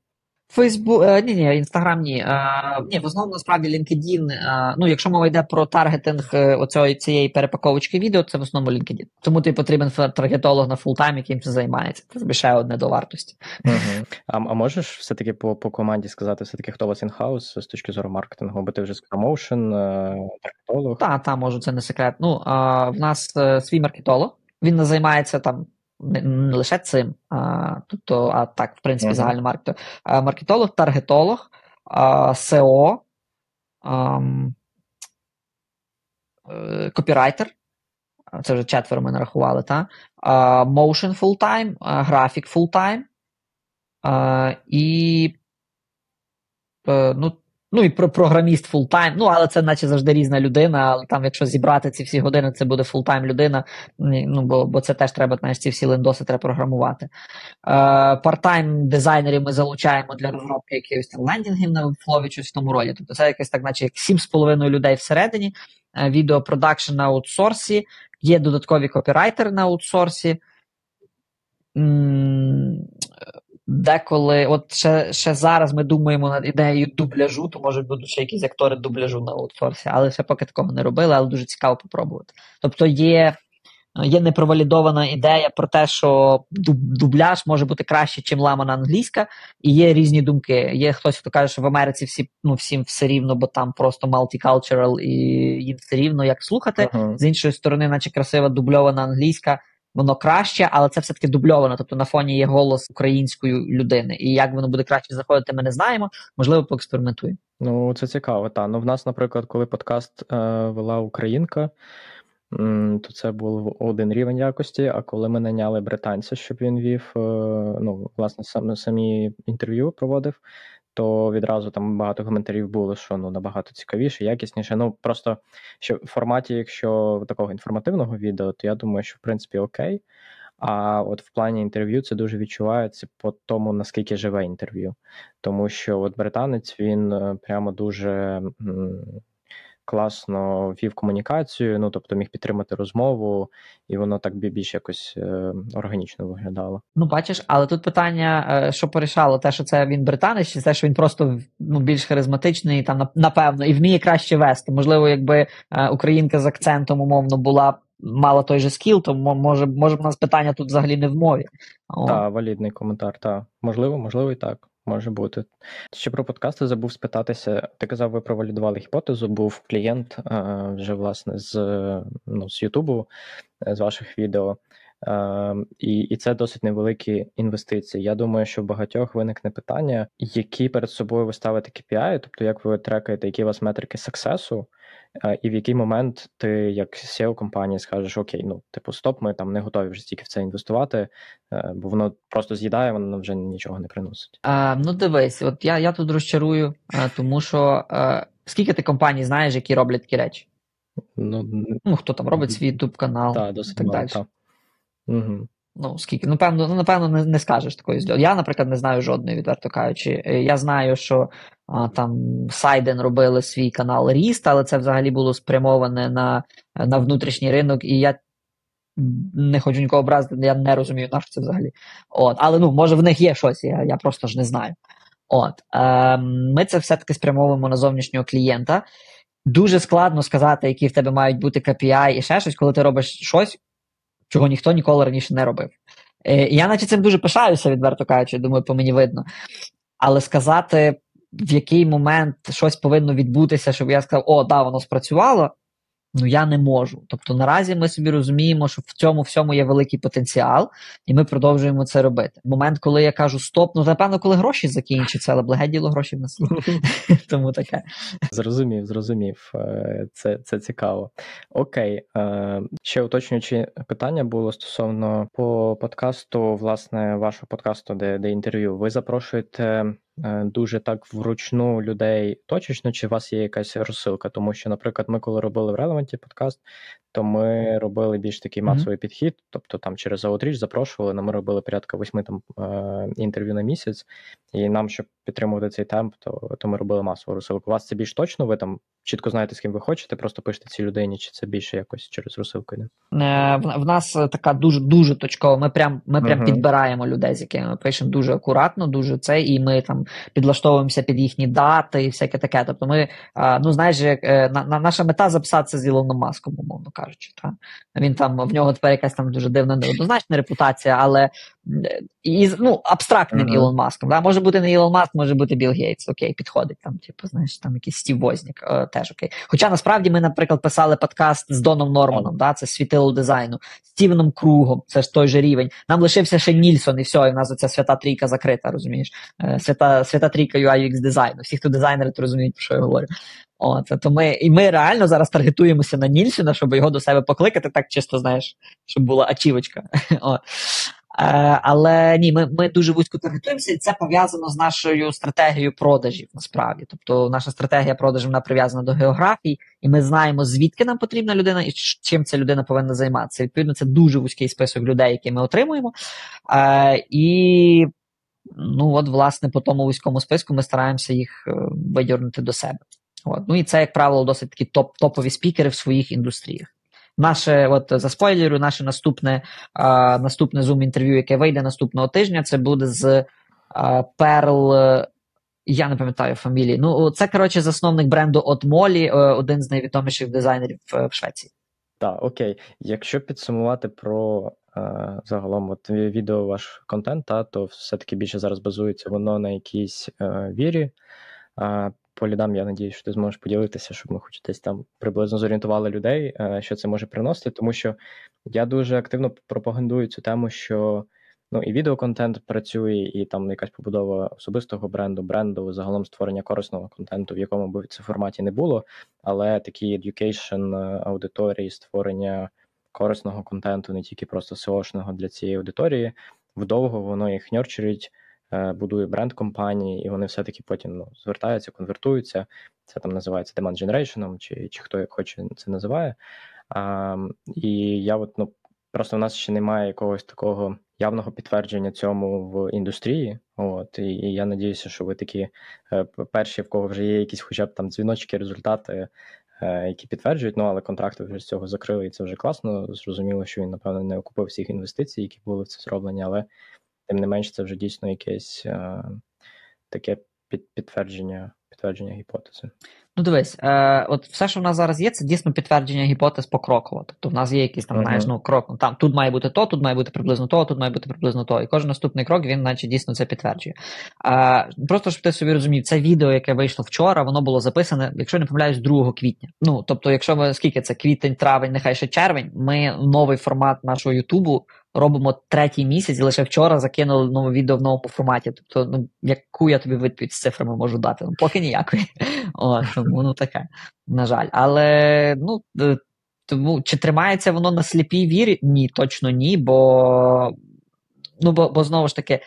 Speaker 1: Фейсбук, е, ні, ні, інстаграм ні. А, ні, в основному насправді LinkedIn, а, ну, якщо мова йде про таргетинг е, оцього, цієї перепаковочки відео, це в основному LinkedIn. Тому тобі потрібен таргетолог на full-time, яким це займається. Це ще одне до вартості.
Speaker 2: Угу. А а можеш все-таки по по команді сказати, все-таки хто у вас інхаус з точки зору маркетингу? Бо ти вже з промоушен, таргетолог?
Speaker 1: Так, так, можу, це не секрет. Ну, а, в нас свій маркетолог, він не займається там не, не лише цим, а, тобто, а так, в принципі, uh-huh. загальний маркетинг. Маркетолог, таргетолог, SEO, е, копірайтер. Це вже четверо ми нарахували, та? Motion full-time, graphic full-time і Е, ну, Ну і про програміст full-time, ну але це наче завжди різна людина. Але там, якщо зібрати ці всі години, це буде full-time людина. Ну бо бо це теж треба знаєш, ці всі лендоси треба програмувати. Е, Part-time дизайнерів ми залучаємо для розробки якихось там лендінгів на flow і щось в тому роді. Тобто це якесь так, наче як 7,5 людей всередині, е, відео на аутсорсі, є додаткові копірайтери на аутсорсі. Деколи, от ще ще зараз ми думаємо над ідеєю дубляжу, то може будуть ще якісь актори дубляжу на аутсорсі, але ще поки такого не робили, але дуже цікаво попробувати. Тобто є є непровалідована ідея про те, що дубляж може бути краще, ніж ламана англійська, і є різні думки. Є хтось, хто каже, що в Америці всі ну, всім все рівно, бо там просто multicultural і їм все рівно як слухати. Uh-huh. З іншої сторони, наче красива дубльована англійська воно краще, але це все-таки дубльовано. Тобто на фоні є голос української людини. І як воно буде краще заходити, ми не знаємо. Можливо, поекспериментуємо.
Speaker 2: Ну, це цікаво. Та ну в нас, наприклад, коли подкаст е, вела Українка. То це був один рівень якості. А коли ми наняли британця, щоб він вів, е, ну, власне, сам самі інтерв'ю проводив, то відразу там багато коментарів було, що ну набагато цікавіше, якісніше. Ну просто що в форматі, якщо такого інформативного відео, то я думаю, що в принципі окей. А от в плані інтерв'ю це дуже відчувається по тому, наскільки живе інтерв'ю. Тому що от британець він е, прямо дуже класно вів комунікацію, ну тобто міг підтримати розмову, і воно так більш якось е, органічно виглядало.
Speaker 1: Ну, бачиш, але тут питання, е, що порішало, те, що це він британець, чи те, що він просто ну, більш харизматичний, там напевно, і вміє краще вести. Можливо, якби е, українка з акцентом умовно була. Мала той же скіл, то може може в нас питання тут взагалі не в мові.
Speaker 2: Так, валідний коментар, так. Можливо, можливо, і так. Може бути. Ще про подкасти забув спитатися. Ти казав, ви провалідували гіпотезу, був клієнт вже власне з ну, з Ютубу, е, з ваших відео. І і це досить невеликі інвестиції. Я думаю, що в багатьох виникне питання, які перед собою ви ставите KPI, тобто як ви трекаєте, які у вас метрики сексесу, і в який момент ти, як SEO компанії, скажеш: Окей, ну типу, стоп, ми там не готові вже стільки в це інвестувати, е, бо воно просто з'їдає, воно вже нічого не приносить.
Speaker 1: А, Ну дивись, от я я тут розчарую, е, тому що а, скільки ти компаній знаєш, які роблять такі речі? Ну, ну хто там робить свій YouTube канал
Speaker 2: та, досить так далі.
Speaker 1: Угу. Ну, скільки? Ну, певно, ну, напевно, не не скажеш такої зльоти. Я, наприклад, не знаю жодної, відверто кажучи. Я знаю, що а, там Сайден робили свій канал Ріст, але це взагалі було спрямоване на на внутрішній ринок, і я не хочу нікого образити, я не розумію, на що це взагалі. От, Але ну, може в них є щось, я я просто ж не знаю. От, е, Ми це все-таки спрямовуємо на зовнішнього клієнта. Дуже складно сказати, які в тебе мають бути KPI і ще щось, коли ти робиш щось чого ніхто ніколи раніше не робив. Е, Я, наче цим дуже пишаюся, відверто кажучи, думаю, по мені видно. Але сказати, в який момент щось повинно відбутися, щоб я сказав, о, да, воно спрацювало ну я не можу. Тобто наразі ми собі розуміємо, що в цьому всьому є великий потенціал, і ми продовжуємо це робити. Момент, коли я кажу стоп, ну напевно, коли гроші закінчаться, але благе діло гроші в нас. Тому таке.
Speaker 2: Зрозумів, зрозумів. Е, це це цікаво. Окей, е, ще уточнюючи питання було стосовно по подкасту, власне, вашого подкасту, де, де інтерв'ю, ви запрошуєте. Е, дуже так вручну людей точечно, чи у вас є якась розсилка? Тому що, наприклад, ми коли робили в релеванті подкаст, то ми робили більш такий масовий mm-hmm. підхід, тобто там через Outreach запрошували, ми робили порядка восьми там е, інтерв'ю на місяць, і нам, щоб підтримувати цей темп, то то ми робили масову розсилку. У вас це більш точно? Ви там чітко знаєте, з ким ви хочете, просто пишете цій людині, чи це більше якось через розсилку йде?
Speaker 1: Е, в, в нас така дуже дуже точкова. Ми прям ми прям uh-huh. підбираємо людей, з якими ми пишемо дуже акуратно, дуже це, і ми там підлаштовуємося під їхні дати і всяке таке. Тобто, ми ну знаєш, як е, на, на наша мета записатися з Ілоном Маском, умовно кажучи. Та? Він там в нього тепер якась там дуже дивна неоднозначна репутація, але і, ну, абстрактним uh-huh. Ілон Маском. Да? Може бути не Ілон Маск, може бути Білл Гейтс. Окей, підходить там, типу, знаєш, там якийсь Стів Вознік, е, теж окей. Хоча насправді ми, наприклад, писали подкаст з Доном Норманом, да? це світило дизайну, Стівеном Кругом, це ж той же рівень. Нам лишився ще Нільсон, і все, і в нас оця свята трійка закрита, розумієш? Е, свята свята трійка UI UX дизайну. Всі, хто дизайнери, то розуміють, про що я говорю. От, то ми, І ми реально зараз таргетуємося на Нільсона, щоб його до себе покликати, так чисто, знаєш, щоб була ачівочка. От. Але ні, ми ми дуже вузько таргетуємося, і це пов'язано з нашою стратегією продажів. Насправді, тобто наша стратегія продажів вона прив'язана до географії, і ми знаємо, звідки нам потрібна людина і чим ця людина повинна займатися. Відповідно, це дуже вузький список людей, які ми отримуємо. І ну от, власне, по тому вузькому списку ми стараємося їх е, видірнути до себе. От. Ну і це, як правило, досить такі топ топові спікери в своїх індустріях. Наше, от за спойлерю, наше наступне а, наступне Zoom інтерв'ю, яке вийде наступного тижня, це буде з а, Pearl, я не пам'ятаю фамілії. Ну, це, коротше, засновник бренду от Молі, один з найвідоміших дизайнерів в Швеції.
Speaker 2: Так, окей. Якщо підсумувати про е, загалом от відео ваш контент, та, то все-таки більше зараз базується воно на якійсь е, вірі. Е, по лідам, я надію, що ти зможеш поділитися, щоб ми хоч десь там приблизно зорієнтували людей, е, що це може приносити, тому що я дуже активно пропагандую цю тему, що ну і відеоконтент працює, і там якась побудова особистого бренду, бренду, загалом створення корисного контенту, в якому би це форматі не було, але такі education е, аудиторії, створення корисного контенту, не тільки просто SEO-шного для цієї аудиторії, вдовго воно їх ньорчерить. Е, будує бренд компанії, і вони все-таки потім ну, звертаються, конвертуються. Це там називається demand generation, чи чи хто як хоче це називає. А, І я от ну просто в нас ще немає якогось такого явного підтвердження цьому в індустрії. От, І, і я надіюся, що ви такі е, перші, в кого вже є якісь хоча б там дзвіночки, результати. Е, які підтверджують, ну але контракти вже з цього закрили, і це вже класно. Зрозуміло, що він, напевно, не окупив всіх інвестицій, які були в це зроблені, але тим не менш, це вже дійсно якесь е, таке під, підтвердження підтвердження гіпотези.
Speaker 1: Ну, дивись, е, от все, що в нас зараз є, це дійсно підтвердження гіпотез покроково. Тобто в нас є якийсь там, uh-huh. ну, крок, ну, там тут має бути то, тут має бути приблизно то, тут має бути приблизно то. І кожен наступний крок він, наче дійсно це підтверджує. Е, просто щоб ти собі розумів, це відео, яке вийшло вчора, воно було записане, якщо не помиляюсь, 2 квітня. Ну, тобто, якщо ми скільки це квітень, травень, нехай ще червень, ми новий формат нашого Ютубу робимо третій місяць, і лише вчора закинули нове відео в новому форматі. Тобто, ну яку я тобі відповідь з цифрами можу дати? Ну, поки ніякої. О, тому ну таке, на жаль. Але ну е, тому чи тримається воно на сліпій вірі? Ні, точно ні. Бо ну бо, бо знову ж таки,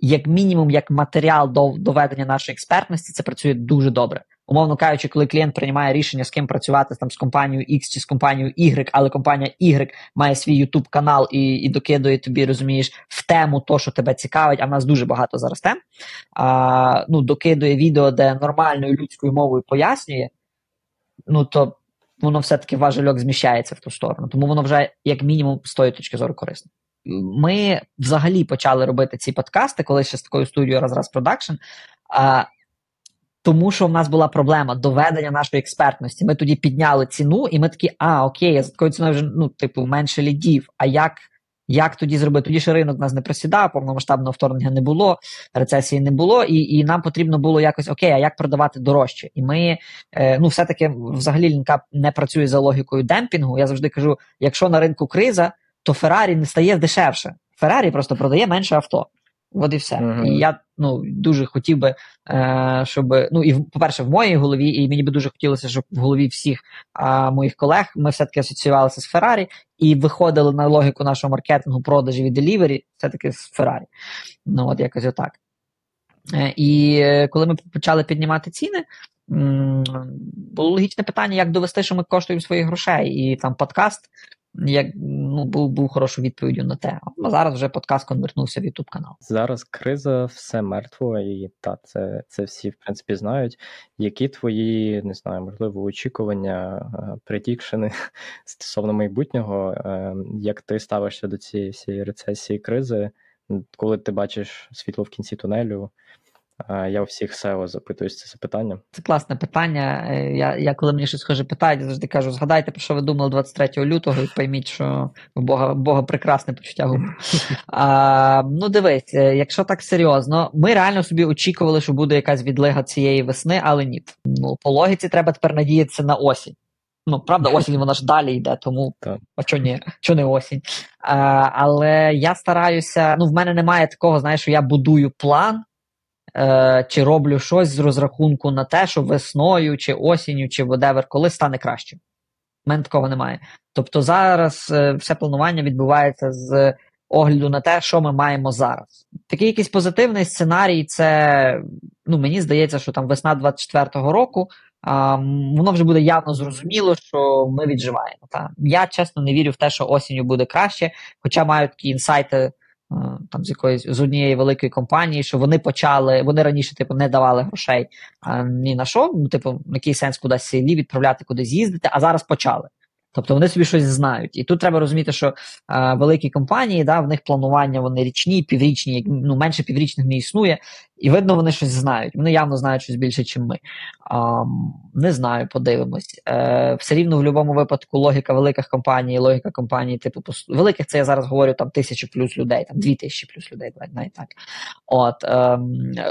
Speaker 1: як мінімум, як матеріал до доведення нашої експертності, це працює дуже добре умовно кажучи, коли клієнт приймає рішення з ким працювати там з компанією X чи з компанією Y, але компанія Y має свій YouTube канал і і докидує тобі, розумієш, в тему то, що тебе цікавить, а в нас дуже багато зараз тем. А, ну, Докидує відео, де нормальною людською мовою пояснює, ну то воно все-таки важельок зміщається в ту сторону. Тому воно вже, як мінімум, з тої точки зору корисне. Ми взагалі почали робити ці подкасти, коли ще з такою студією раз-раз продакшн тому що в нас була проблема доведення нашої експертності. Ми тоді підняли ціну, і ми такі, а окей, я за такою ціною вже ну, типу, менше лідів. А як як тоді зробити? Тоді ще ринок нас не просідав, повномасштабного вторгнення не було, рецесії не було, і і нам потрібно було якось окей, а як продавати дорожче? І ми е, ну, все-таки взагалі лінка не працює за логікою демпінгу. Я завжди кажу: якщо на ринку криза, то Феррарі не стає дешевше. Феррарі просто продає менше авто. От і все. Uh-huh. І я ну, дуже хотів би, е, щоб ну і по-перше, в моїй голові, і мені би дуже хотілося, щоб в голові всіх е, моїх колег ми все-таки асоціювалися з Феррарі і виходили на логіку нашого маркетингу, продажів і делівері, все-таки з Феррарі. Ну, от якось отак. Е, і коли ми почали піднімати ціни. Було логічне питання, як довести, що ми коштуємо своїх грошей, і там подкаст як ну був був хорошою відповіддю на те. А зараз вже подкаст конвертнувся в Ютуб канал.
Speaker 2: Зараз криза, все мертво, і та це це всі в принципі знають. Які твої не знаю, можливо, очікування, е, предікшени стосовно майбутнього? Е, як ти ставишся до цієї всієї рецесії кризи, коли ти бачиш світло в кінці тунелю? Я у всіх SEO запитуюсь це запитання.
Speaker 1: Це класне питання. Е, я я коли мені щось схоже питають, я завжди кажу: згадайте, про що ви думали 23 лютого, і пойміть, що у Бога Бога прекрасне почуття гумору. Ну, дивись, е, якщо так серйозно, ми реально собі очікували, що буде якась відлига цієї весни, але ні. Ну, По логіці треба тепер надіятися на осінь. Ну, правда, осінь вона ж далі йде, тому так. а чого ні, чого не осінь. А, Але я стараюся, ну, в мене немає такого, знаєш, що я будую план е, чи роблю щось з розрахунку на те, що весною, чи осінню, чи whatever, коли стане краще. У мене такого немає. Тобто зараз е, все планування відбувається з огляду на те, що ми маємо зараз. Такий якийсь позитивний сценарій, це ну, мені здається, що там весна 24-го року. А, воно вже буде явно зрозуміло, що ми відживаємо. Та? Я чесно не вірю в те, що осінню буде краще, хоча маю такі інсайти там з якоїсь з однієї великої компанії, що вони почали, вони раніше типу не давали грошей а, ні на що. Ну, типу, який сенс кудись селі відправляти, кудись їздити, а зараз почали. Тобто вони собі щось знають. І тут треба розуміти, що е, великі компанії, да, в них планування вони річні, піврічні, ну менше піврічних не існує, і видно, вони щось знають. Вони явно знають щось більше, ніж ми. А, не знаю, подивимось. Е, Все рівно в будь-якому випадку логіка великих компаній, логіка компаній, типу, великих, це я зараз говорю там тисячу плюс людей, там дві тисячі плюс людей, навіть так. От е,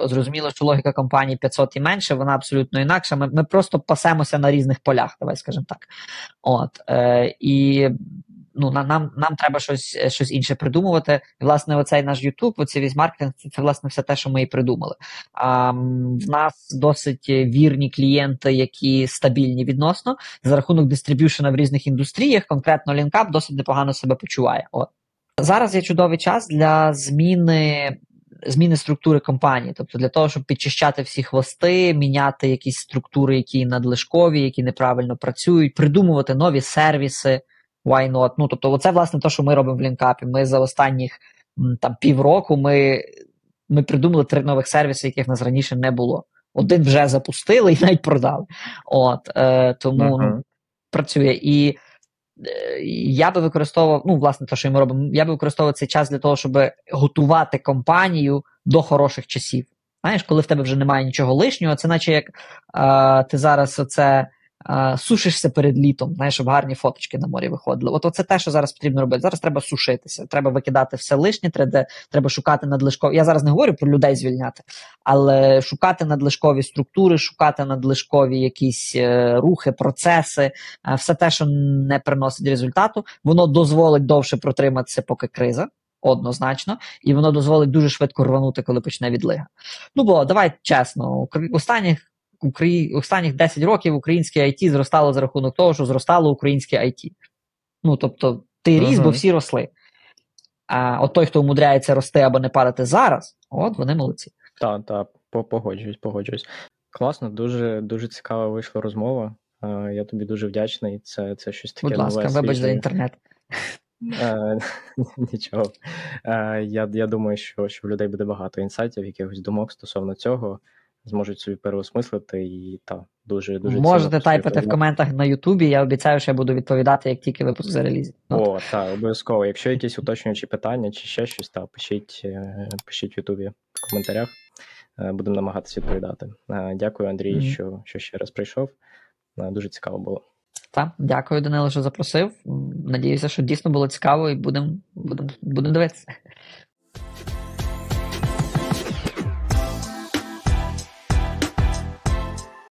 Speaker 1: зрозуміло, що логіка компаній 500 і менше, вона абсолютно інакша. Ми ми просто пасемося на різних полях, давай скажемо так. От, е, І ну, нам нам треба щось щось інше придумувати. І, власне, оцей наш YouTube, оцей весь маркетинг, це, це власне все те, що ми і придумали. А, В нас досить вірні клієнти, які стабільні відносно за рахунок дистриб'юшена в різних індустріях, конкретно LinkUp досить непогано себе почуває. От. Зараз є чудовий час для зміни. Зміни структури компанії, тобто для того, щоб підчищати всі хвости, міняти якісь структури, які надлишкові, які неправильно працюють, придумувати нові сервіси, why not? Ну, тобто, оце, власне, те, що ми робимо в лінкапі. Ми за останніх там півроку ми ми придумали три нових сервіси, яких нас раніше не було. Один вже запустили і навіть продали. От, е, Тому uh-huh. ну, працює. І я би використовував, ну, власне, те, що ми робимо, я би використовував цей час для того, щоб готувати компанію до хороших часів. Знаєш, коли в тебе вже немає нічого лишнього, це наче як е, ти зараз оце сушишся перед літом, знаєш, щоб гарні фоточки на морі виходили. От це те, що зараз потрібно робити. Зараз треба сушитися, треба викидати все лишнє, треба треба шукати надлишкові. Я зараз не говорю про людей звільняти, але шукати надлишкові структури, шукати надлишкові якісь е, рухи, процеси, е, все те, що не приносить результату, воно дозволить довше протриматися, поки криза. Однозначно, і воно дозволить дуже швидко рванути, коли почне відлига. Ну бо давай чесно, останніх Украї... останніх 10 років українське IT зростало за рахунок того, що зростало українське IT. Ну, тобто, ти ріс, uh-huh. бо всі росли. А от той, хто умудряється рости або не падати зараз, от вони молодці.
Speaker 2: Так, так, погоджуюсь, погоджуюсь. Класно, дуже дуже цікава вийшла розмова. Я тобі дуже вдячний. Це це щось таке.
Speaker 1: Будь ласка,
Speaker 2: нове,
Speaker 1: вибач за інтернет.
Speaker 2: Нічого. Я я думаю, що що в людей буде багато інсайтів, якихось думок стосовно цього зможуть собі переосмислити і та дуже дуже
Speaker 1: можете тайпати в коментах на Ютубі. Я обіцяю, що я буду відповідати, як тільки випуск зарелізі.
Speaker 2: О, так, обов'язково. Якщо якісь уточнюючі питання чи ще щось, та пишіть, е, пишіть в Ютубі в коментарях. Е, будемо намагатися відповідати. Е, дякую, Андрій, mm-hmm. що що ще раз прийшов. Дуже цікаво було.
Speaker 1: Так, дякую, Данило, що запросив. Надіюся, що дійсно було цікаво, і будемо будем, будем дивитися.